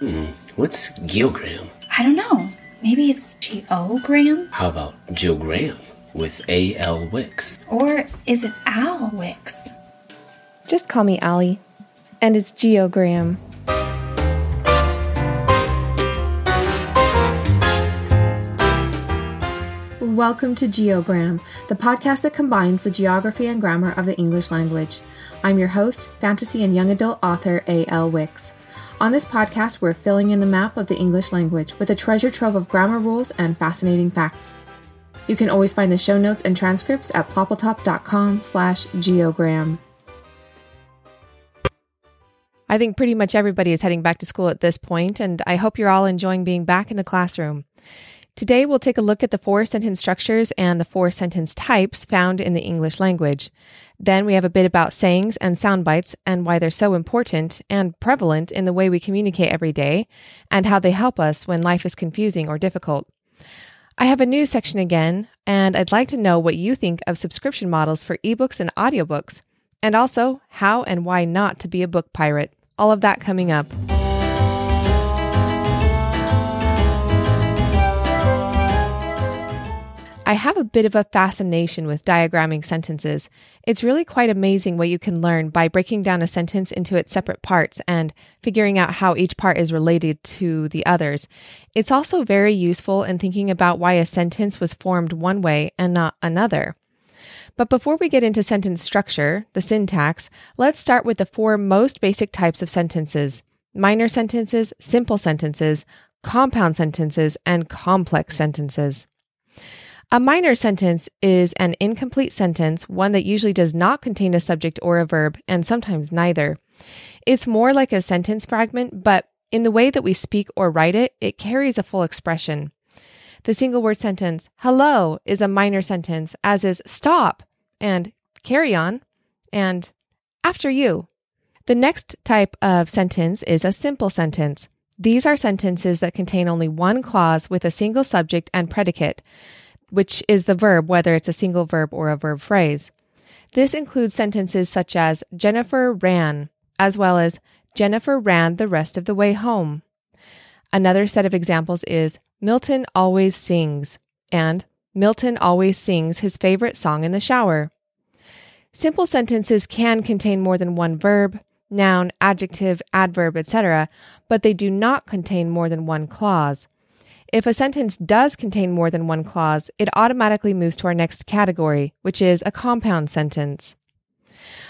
Hmm, what's geogram? I don't know. Maybe it's geogram? How about Jill Graham with A.L. Wicks? Or is it Al Wicks? Just call me Allie. And it's geogram. Welcome to Geogram, the podcast that combines the geography and grammar of the English language. I'm your host, fantasy and young adult author A.L. Wicks. On this podcast, we're filling in the map of the English language with a treasure trove of grammar rules and fascinating facts. You can always find the show notes and transcripts at ploppletop.com slash geogram. I think pretty much everybody is heading back to school at this point, and I hope you're all enjoying being back in the classroom. Today, we'll take a look at the four sentence structures and the four sentence types found in the English language. Then we have a bit about sayings and sound bites and why they're so important and prevalent in the way we communicate every day and how they help us when life is confusing or difficult. I have a news section again, and I'd like to know what you think of subscription models for ebooks and audiobooks, and also how and why not to be a book pirate. All of that coming up. I have a bit of a fascination with diagramming sentences. It's really quite amazing what you can learn by breaking down a sentence into its separate parts and figuring out how each part is related to the others. It's also very useful in thinking about why a sentence was formed one way and not another. But before we get into sentence structure, the syntax, let's start with the four most basic types of sentences minor sentences, simple sentences, compound sentences, and complex sentences. A minor sentence is an incomplete sentence, one that usually does not contain a subject or a verb, and sometimes neither. It's more like a sentence fragment, but in the way that we speak or write it, it carries a full expression. The single word sentence, hello, is a minor sentence, as is stop and carry on and after you. The next type of sentence is a simple sentence. These are sentences that contain only one clause with a single subject and predicate which is the verb, whether it's a single verb or a verb phrase. This includes sentences such as Jennifer ran, as well as Jennifer ran the rest of the way home. Another set of examples is Milton always sings and Milton always sings his favorite song in the shower. Simple sentences can contain more than one verb, noun, adjective, adverb, etc., but they do not contain more than one clause. If a sentence does contain more than one clause, it automatically moves to our next category, which is a compound sentence.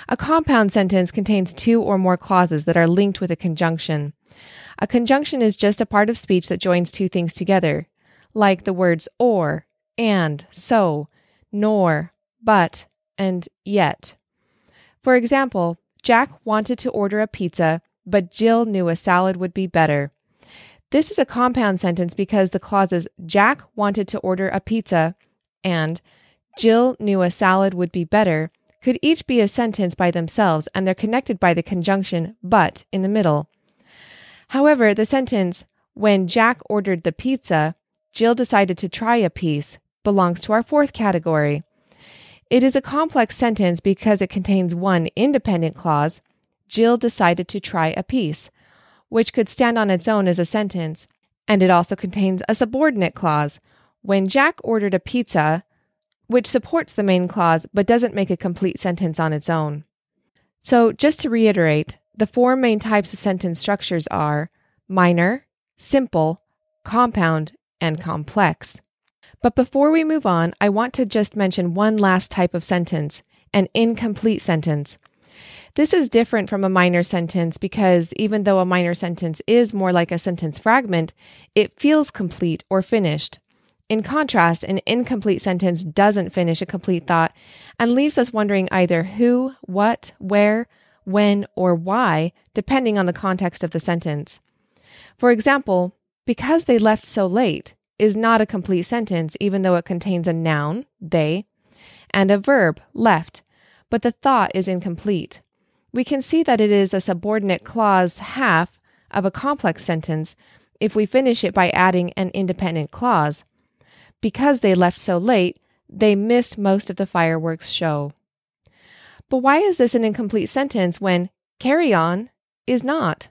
A compound sentence contains two or more clauses that are linked with a conjunction. A conjunction is just a part of speech that joins two things together, like the words or, and, so, nor, but, and yet. For example, Jack wanted to order a pizza, but Jill knew a salad would be better. This is a compound sentence because the clauses Jack wanted to order a pizza and Jill knew a salad would be better could each be a sentence by themselves and they're connected by the conjunction but in the middle. However, the sentence when Jack ordered the pizza, Jill decided to try a piece belongs to our fourth category. It is a complex sentence because it contains one independent clause, Jill decided to try a piece, which could stand on its own as a sentence, and it also contains a subordinate clause. When Jack ordered a pizza, which supports the main clause but doesn't make a complete sentence on its own. So, just to reiterate, the four main types of sentence structures are minor, simple, compound, and complex. But before we move on, I want to just mention one last type of sentence an incomplete sentence. This is different from a minor sentence because even though a minor sentence is more like a sentence fragment, it feels complete or finished. In contrast, an incomplete sentence doesn't finish a complete thought and leaves us wondering either who, what, where, when, or why, depending on the context of the sentence. For example, because they left so late is not a complete sentence, even though it contains a noun, they, and a verb, left, but the thought is incomplete we can see that it is a subordinate clause half of a complex sentence if we finish it by adding an independent clause. Because they left so late, they missed most of the fireworks show. But why is this an incomplete sentence when carry on is not?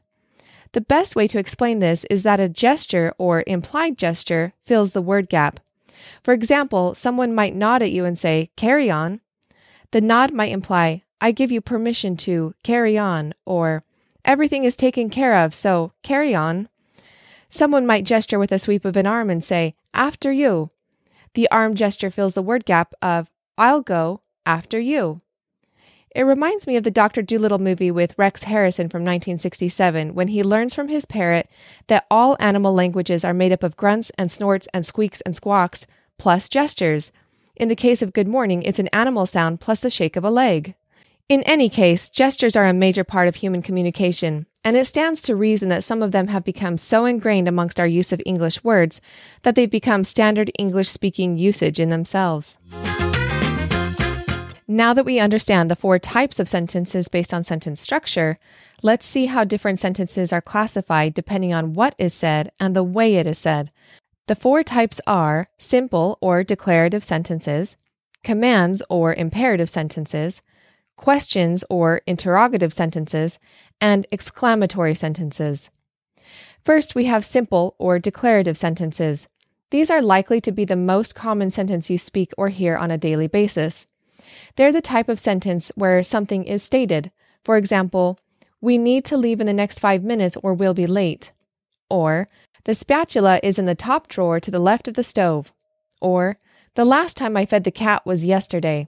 The best way to explain this is that a gesture or implied gesture fills the word gap. For example, someone might nod at you and say, carry on. The nod might imply, I give you permission to carry on, or everything is taken care of, so carry on. Someone might gesture with a sweep of an arm and say, after you. The arm gesture fills the word gap of, I'll go after you. It reminds me of the Dr. Dolittle movie with Rex Harrison from 1967 when he learns from his parrot that all animal languages are made up of grunts and snorts and squeaks and squawks, plus gestures. In the case of good morning, it's an animal sound plus the shake of a leg. In any case, gestures are a major part of human communication, and it stands to reason that some of them have become so ingrained amongst our use of English words that they've become standard English speaking usage in themselves. Now that we understand the four types of sentences based on sentence structure, let's see how different sentences are classified depending on what is said and the way it is said. The four types are simple or declarative sentences, commands or imperative sentences, questions or interrogative sentences, and exclamatory sentences. First, we have simple or declarative sentences. These are likely to be the most common sentence you speak or hear on a daily basis. They're the type of sentence where something is stated. For example, we need to leave in the next five minutes or we'll be late. Or, the spatula is in the top drawer to the left of the stove. Or, the last time I fed the cat was yesterday.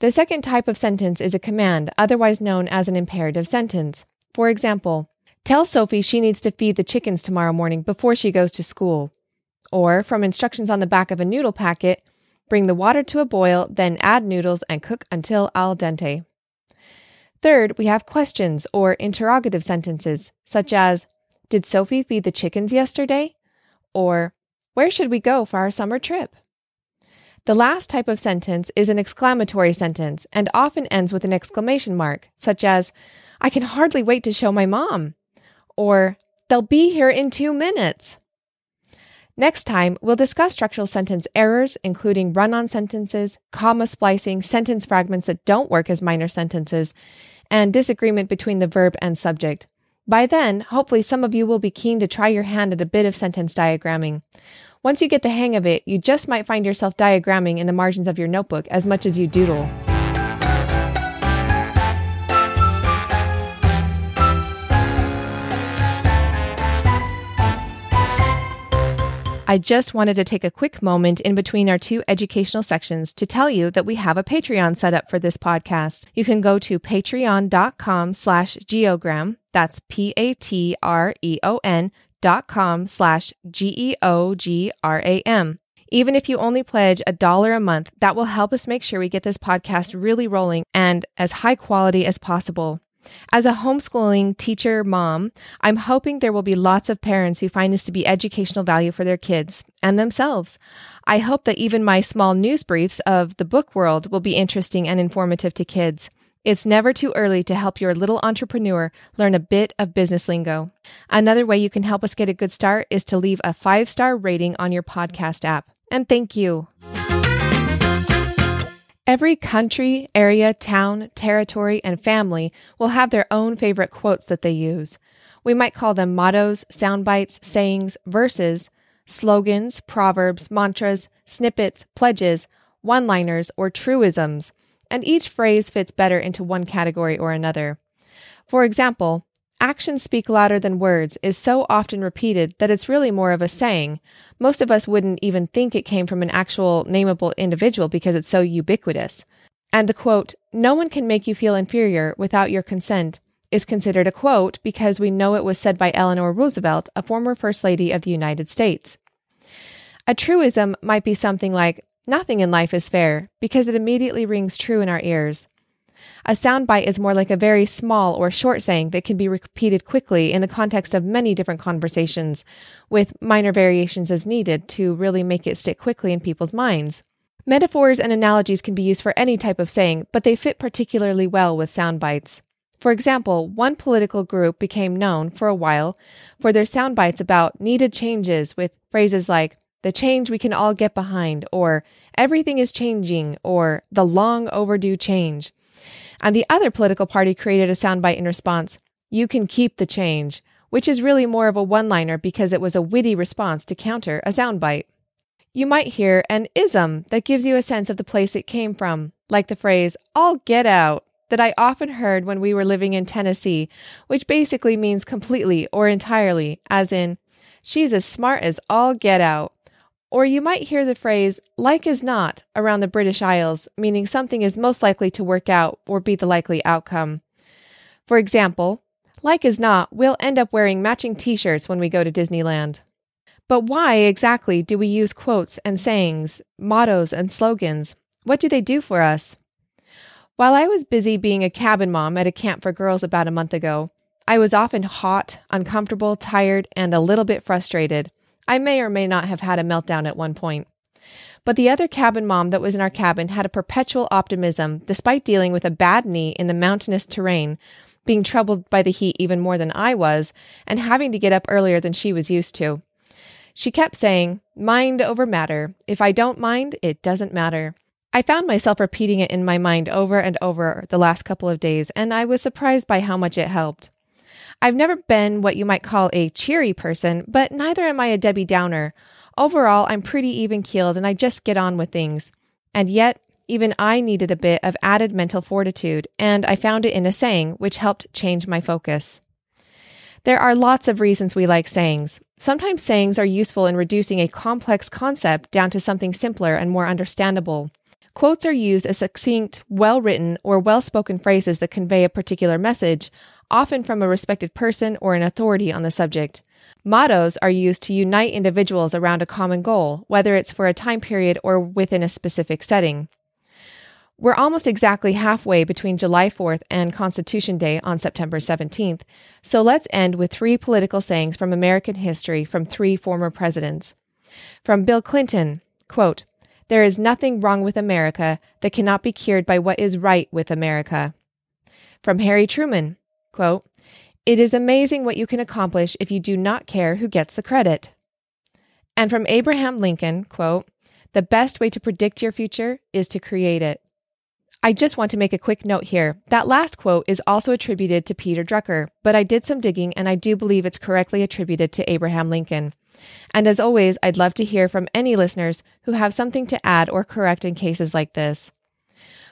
The second type of sentence is a command, otherwise known as an imperative sentence. For example, tell Sophie she needs to feed the chickens tomorrow morning before she goes to school. Or, from instructions on the back of a noodle packet, Bring the water to a boil, then add noodles and cook until al dente. Third, we have questions or interrogative sentences, such as Did Sophie feed the chickens yesterday? Or Where should we go for our summer trip? The last type of sentence is an exclamatory sentence and often ends with an exclamation mark, such as I can hardly wait to show my mom, or They'll be here in two minutes. Next time, we'll discuss structural sentence errors, including run on sentences, comma splicing, sentence fragments that don't work as minor sentences, and disagreement between the verb and subject. By then, hopefully, some of you will be keen to try your hand at a bit of sentence diagramming. Once you get the hang of it, you just might find yourself diagramming in the margins of your notebook as much as you doodle. I just wanted to take a quick moment in between our two educational sections to tell you that we have a Patreon set up for this podcast. You can go to patreon.com slash geogram. That's P-A-T-R-E-O-N dot com slash G-E-O-G-R-A-M. Even if you only pledge a dollar a month, that will help us make sure we get this podcast really rolling and as high quality as possible. As a homeschooling teacher mom, I'm hoping there will be lots of parents who find this to be educational value for their kids and themselves. I hope that even my small news briefs of the book world will be interesting and informative to kids. It's never too early to help your little entrepreneur learn a bit of business lingo. Another way you can help us get a good start is to leave a five star rating on your podcast app. And thank you. Every country, area, town, territory, and family will have their own favorite quotes that they use. We might call them mottos, sound bites, sayings, verses, slogans, proverbs, mantras, snippets, pledges, one liners, or truisms, and each phrase fits better into one category or another. For example, Actions speak louder than words is so often repeated that it's really more of a saying. Most of us wouldn't even think it came from an actual nameable individual because it's so ubiquitous. And the quote, no one can make you feel inferior without your consent, is considered a quote because we know it was said by Eleanor Roosevelt, a former First Lady of the United States. A truism might be something like, nothing in life is fair, because it immediately rings true in our ears. A soundbite is more like a very small or short saying that can be repeated quickly in the context of many different conversations, with minor variations as needed to really make it stick quickly in people's minds. Metaphors and analogies can be used for any type of saying, but they fit particularly well with sound bites. For example, one political group became known for a while for their sound bites about needed changes with phrases like, the change we can all get behind, or everything is changing, or the long overdue change. And the other political party created a soundbite in response You can keep the change, which is really more of a one liner because it was a witty response to counter a soundbite. You might hear an ism that gives you a sense of the place it came from, like the phrase, I'll get out, that I often heard when we were living in Tennessee, which basically means completely or entirely, as in, she's as smart as all get out. Or you might hear the phrase, like as not, around the British Isles, meaning something is most likely to work out or be the likely outcome. For example, like as not, we'll end up wearing matching t shirts when we go to Disneyland. But why exactly do we use quotes and sayings, mottos and slogans? What do they do for us? While I was busy being a cabin mom at a camp for girls about a month ago, I was often hot, uncomfortable, tired, and a little bit frustrated. I may or may not have had a meltdown at one point. But the other cabin mom that was in our cabin had a perpetual optimism despite dealing with a bad knee in the mountainous terrain being troubled by the heat even more than I was, and having to get up earlier than she was used to. She kept saying, Mind over matter. If I don't mind, it doesn't matter. I found myself repeating it in my mind over and over the last couple of days, and I was surprised by how much it helped. I've never been what you might call a cheery person, but neither am I a Debbie Downer. Overall, I'm pretty even keeled and I just get on with things. And yet, even I needed a bit of added mental fortitude, and I found it in a saying which helped change my focus. There are lots of reasons we like sayings. Sometimes sayings are useful in reducing a complex concept down to something simpler and more understandable. Quotes are used as succinct, well written, or well spoken phrases that convey a particular message, often from a respected person or an authority on the subject. Mottos are used to unite individuals around a common goal, whether it's for a time period or within a specific setting. We're almost exactly halfway between July 4th and Constitution Day on September 17th, so let's end with three political sayings from American history from three former presidents. From Bill Clinton, quote, There is nothing wrong with America that cannot be cured by what is right with America. From Harry Truman, quote, It is amazing what you can accomplish if you do not care who gets the credit. And from Abraham Lincoln, quote, The best way to predict your future is to create it. I just want to make a quick note here. That last quote is also attributed to Peter Drucker, but I did some digging and I do believe it's correctly attributed to Abraham Lincoln. And as always, I'd love to hear from any listeners who have something to add or correct in cases like this.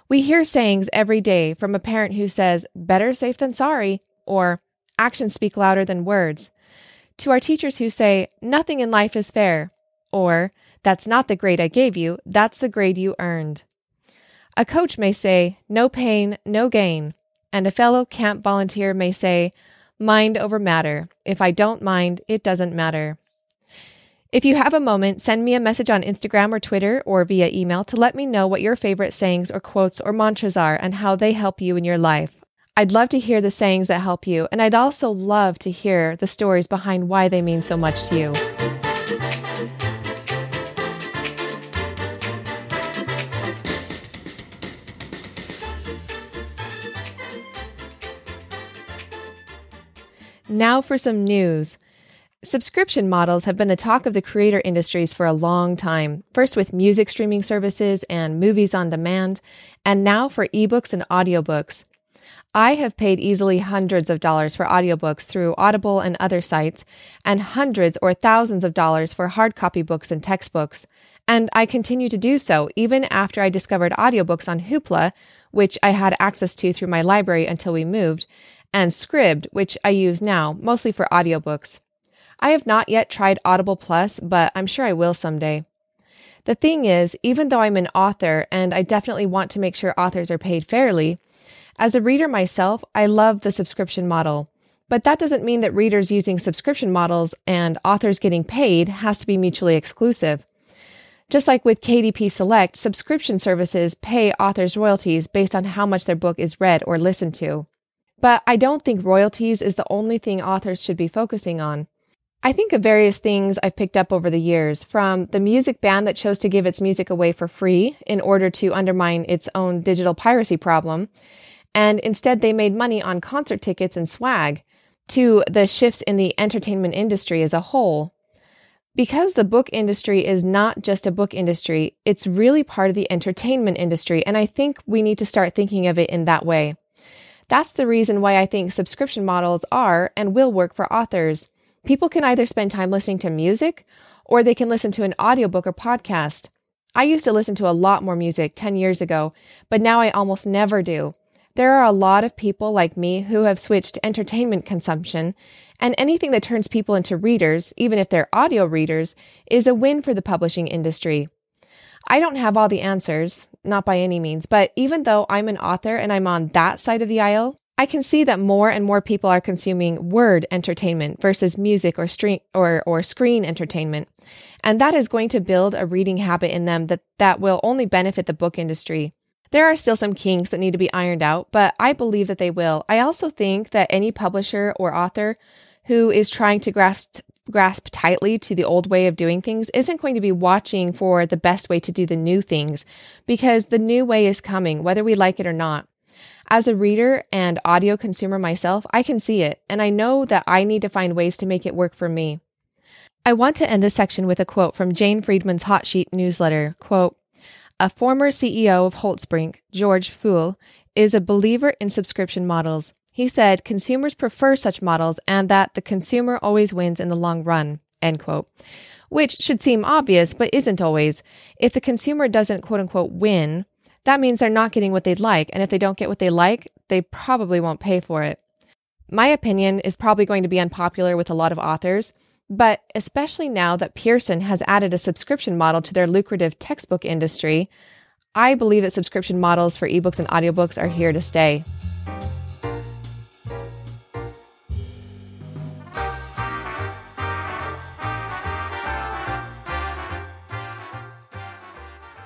We hear sayings every day from a parent who says, better safe than sorry, or actions speak louder than words, to our teachers who say, nothing in life is fair, or that's not the grade I gave you, that's the grade you earned. A coach may say, no pain, no gain. And a fellow camp volunteer may say, mind over matter. If I don't mind, it doesn't matter. If you have a moment, send me a message on Instagram or Twitter or via email to let me know what your favorite sayings or quotes or mantras are and how they help you in your life. I'd love to hear the sayings that help you, and I'd also love to hear the stories behind why they mean so much to you. Now for some news. Subscription models have been the talk of the creator industries for a long time, first with music streaming services and movies on demand, and now for ebooks and audiobooks. I have paid easily hundreds of dollars for audiobooks through Audible and other sites, and hundreds or thousands of dollars for hard copy books and textbooks. And I continue to do so even after I discovered audiobooks on Hoopla, which I had access to through my library until we moved, and Scribd, which I use now, mostly for audiobooks. I have not yet tried Audible Plus, but I'm sure I will someday. The thing is, even though I'm an author and I definitely want to make sure authors are paid fairly, as a reader myself, I love the subscription model. But that doesn't mean that readers using subscription models and authors getting paid has to be mutually exclusive. Just like with KDP Select, subscription services pay authors royalties based on how much their book is read or listened to. But I don't think royalties is the only thing authors should be focusing on. I think of various things I've picked up over the years, from the music band that chose to give its music away for free in order to undermine its own digital piracy problem, and instead they made money on concert tickets and swag, to the shifts in the entertainment industry as a whole. Because the book industry is not just a book industry, it's really part of the entertainment industry, and I think we need to start thinking of it in that way. That's the reason why I think subscription models are and will work for authors. People can either spend time listening to music or they can listen to an audiobook or podcast. I used to listen to a lot more music 10 years ago, but now I almost never do. There are a lot of people like me who have switched to entertainment consumption, and anything that turns people into readers, even if they're audio readers, is a win for the publishing industry. I don't have all the answers, not by any means, but even though I'm an author and I'm on that side of the aisle, I can see that more and more people are consuming word entertainment versus music or stream or, or screen entertainment. And that is going to build a reading habit in them that, that will only benefit the book industry. There are still some kinks that need to be ironed out, but I believe that they will. I also think that any publisher or author who is trying to grasp grasp tightly to the old way of doing things isn't going to be watching for the best way to do the new things because the new way is coming, whether we like it or not. As a reader and audio consumer myself, I can see it, and I know that I need to find ways to make it work for me. I want to end this section with a quote from Jane Friedman's Hot Sheet newsletter. Quote, a former CEO of Holtzbrinck, George Pfuhl, is a believer in subscription models. He said consumers prefer such models and that the consumer always wins in the long run. End quote. Which should seem obvious, but isn't always. If the consumer doesn't quote unquote win, that means they're not getting what they'd like. And if they don't get what they like, they probably won't pay for it. My opinion is probably going to be unpopular with a lot of authors, but especially now that Pearson has added a subscription model to their lucrative textbook industry, I believe that subscription models for ebooks and audiobooks are here to stay.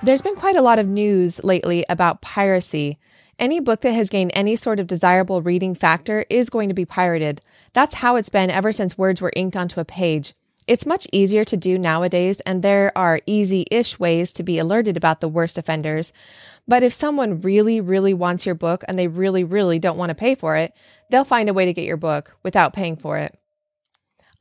There's been quite a lot of news lately about piracy. Any book that has gained any sort of desirable reading factor is going to be pirated. That's how it's been ever since words were inked onto a page. It's much easier to do nowadays, and there are easy ish ways to be alerted about the worst offenders. But if someone really, really wants your book and they really, really don't want to pay for it, they'll find a way to get your book without paying for it.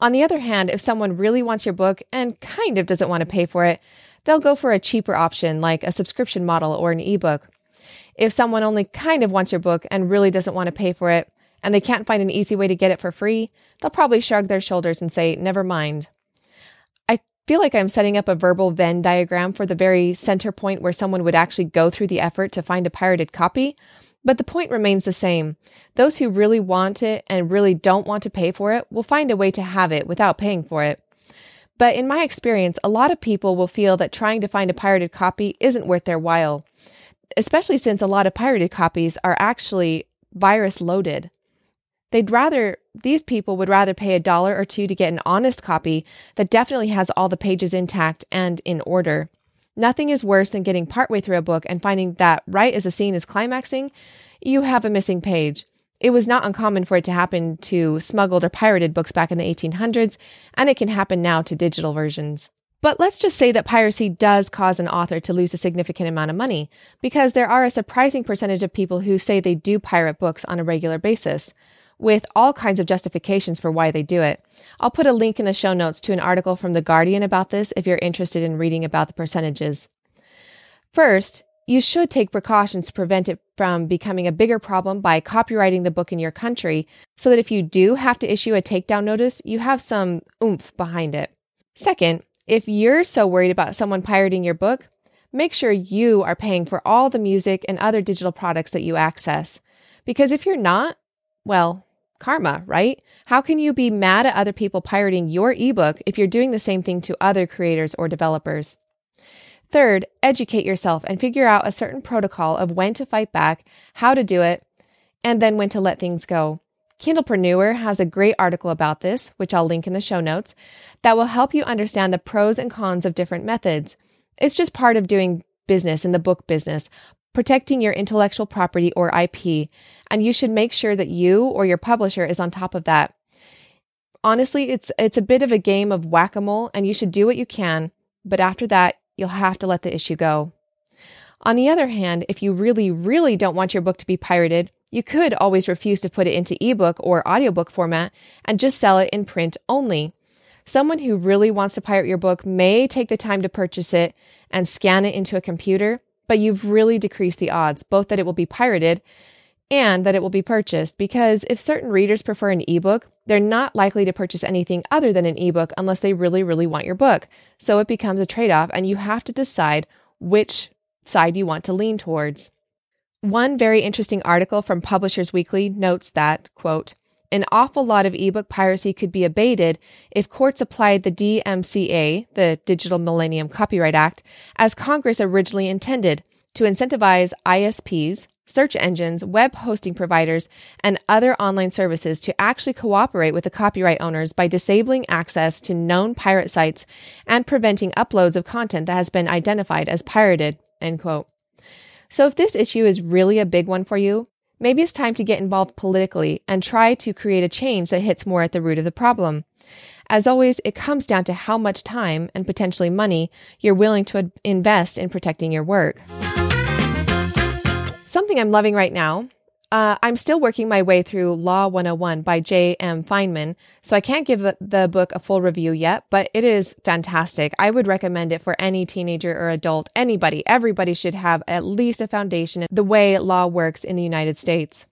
On the other hand, if someone really wants your book and kind of doesn't want to pay for it, they'll go for a cheaper option like a subscription model or an ebook. If someone only kind of wants your book and really doesn't want to pay for it, and they can't find an easy way to get it for free, they'll probably shrug their shoulders and say, never mind. I feel like I'm setting up a verbal Venn diagram for the very center point where someone would actually go through the effort to find a pirated copy, but the point remains the same. Those who really want it and really don't want to pay for it will find a way to have it without paying for it. But in my experience, a lot of people will feel that trying to find a pirated copy isn't worth their while, especially since a lot of pirated copies are actually virus loaded. They'd rather, these people would rather pay a dollar or two to get an honest copy that definitely has all the pages intact and in order. Nothing is worse than getting partway through a book and finding that right as a scene is climaxing, you have a missing page. It was not uncommon for it to happen to smuggled or pirated books back in the 1800s, and it can happen now to digital versions. But let's just say that piracy does cause an author to lose a significant amount of money, because there are a surprising percentage of people who say they do pirate books on a regular basis, with all kinds of justifications for why they do it. I'll put a link in the show notes to an article from The Guardian about this if you're interested in reading about the percentages. First, you should take precautions to prevent it from becoming a bigger problem by copyrighting the book in your country so that if you do have to issue a takedown notice, you have some oomph behind it. Second, if you're so worried about someone pirating your book, make sure you are paying for all the music and other digital products that you access. Because if you're not, well, karma, right? How can you be mad at other people pirating your ebook if you're doing the same thing to other creators or developers? Third, educate yourself and figure out a certain protocol of when to fight back, how to do it, and then when to let things go. Kindlepreneur has a great article about this, which I'll link in the show notes, that will help you understand the pros and cons of different methods. It's just part of doing business in the book business, protecting your intellectual property or IP, and you should make sure that you or your publisher is on top of that. Honestly, it's it's a bit of a game of whack-a-mole and you should do what you can, but after that, you'll have to let the issue go. On the other hand, if you really, really don't want your book to be pirated, you could always refuse to put it into ebook or audiobook format and just sell it in print only. Someone who really wants to pirate your book may take the time to purchase it and scan it into a computer, but you've really decreased the odds, both that it will be pirated and that it will be purchased because if certain readers prefer an ebook, they're not likely to purchase anything other than an ebook unless they really, really want your book. So it becomes a trade off, and you have to decide which side you want to lean towards. One very interesting article from Publishers Weekly notes that, quote, an awful lot of ebook piracy could be abated if courts applied the DMCA, the Digital Millennium Copyright Act, as Congress originally intended to incentivize ISPs, search engines, web hosting providers, and other online services to actually cooperate with the copyright owners by disabling access to known pirate sites and preventing uploads of content that has been identified as pirated. End quote. So if this issue is really a big one for you, maybe it's time to get involved politically and try to create a change that hits more at the root of the problem. As always, it comes down to how much time and potentially money you're willing to invest in protecting your work. Something I'm loving right now. Uh, I'm still working my way through Law 101 by J.M. Feinman, so I can't give the book a full review yet, but it is fantastic. I would recommend it for any teenager or adult, anybody. Everybody should have at least a foundation in the way law works in the United States.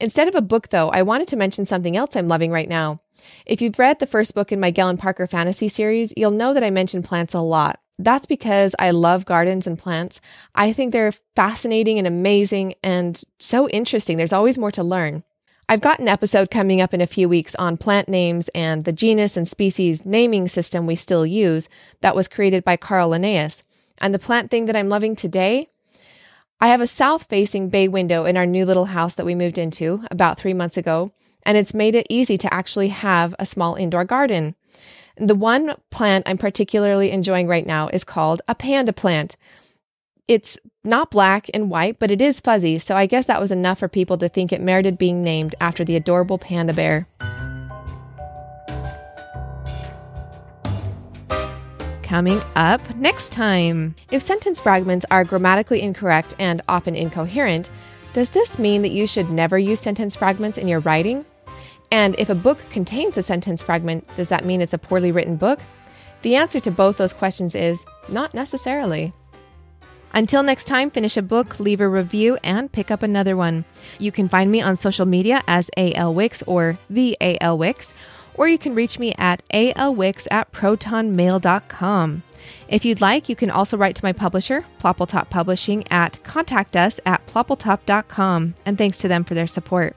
Instead of a book, though, I wanted to mention something else I'm loving right now. If you've read the first book in my Gellin Parker fantasy series, you'll know that I mention plants a lot. That's because I love gardens and plants. I think they're fascinating and amazing and so interesting. There's always more to learn. I've got an episode coming up in a few weeks on plant names and the genus and species naming system we still use that was created by Carl Linnaeus. And the plant thing that I'm loving today, I have a south facing bay window in our new little house that we moved into about three months ago, and it's made it easy to actually have a small indoor garden. The one plant I'm particularly enjoying right now is called a panda plant. It's not black and white, but it is fuzzy, so I guess that was enough for people to think it merited being named after the adorable panda bear. Coming up next time. If sentence fragments are grammatically incorrect and often incoherent, does this mean that you should never use sentence fragments in your writing? And if a book contains a sentence fragment, does that mean it's a poorly written book? The answer to both those questions is not necessarily. Until next time, finish a book, leave a review, and pick up another one. You can find me on social media as AL Wicks or the AL Wicks, or you can reach me at alwicks at protonmail.com. If you'd like, you can also write to my publisher, Ploppletop Publishing, at contact us at ploppletop.com, and thanks to them for their support.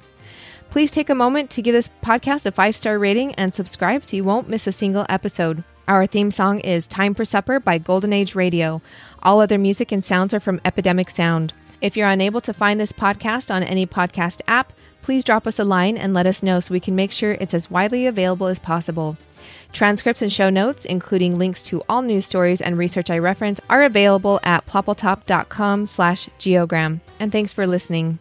Please take a moment to give this podcast a five star rating and subscribe so you won't miss a single episode. Our theme song is Time for Supper by Golden Age Radio. All other music and sounds are from Epidemic Sound. If you're unable to find this podcast on any podcast app, please drop us a line and let us know so we can make sure it's as widely available as possible. Transcripts and show notes, including links to all news stories and research I reference, are available at ploppletop.com slash geogram. And thanks for listening.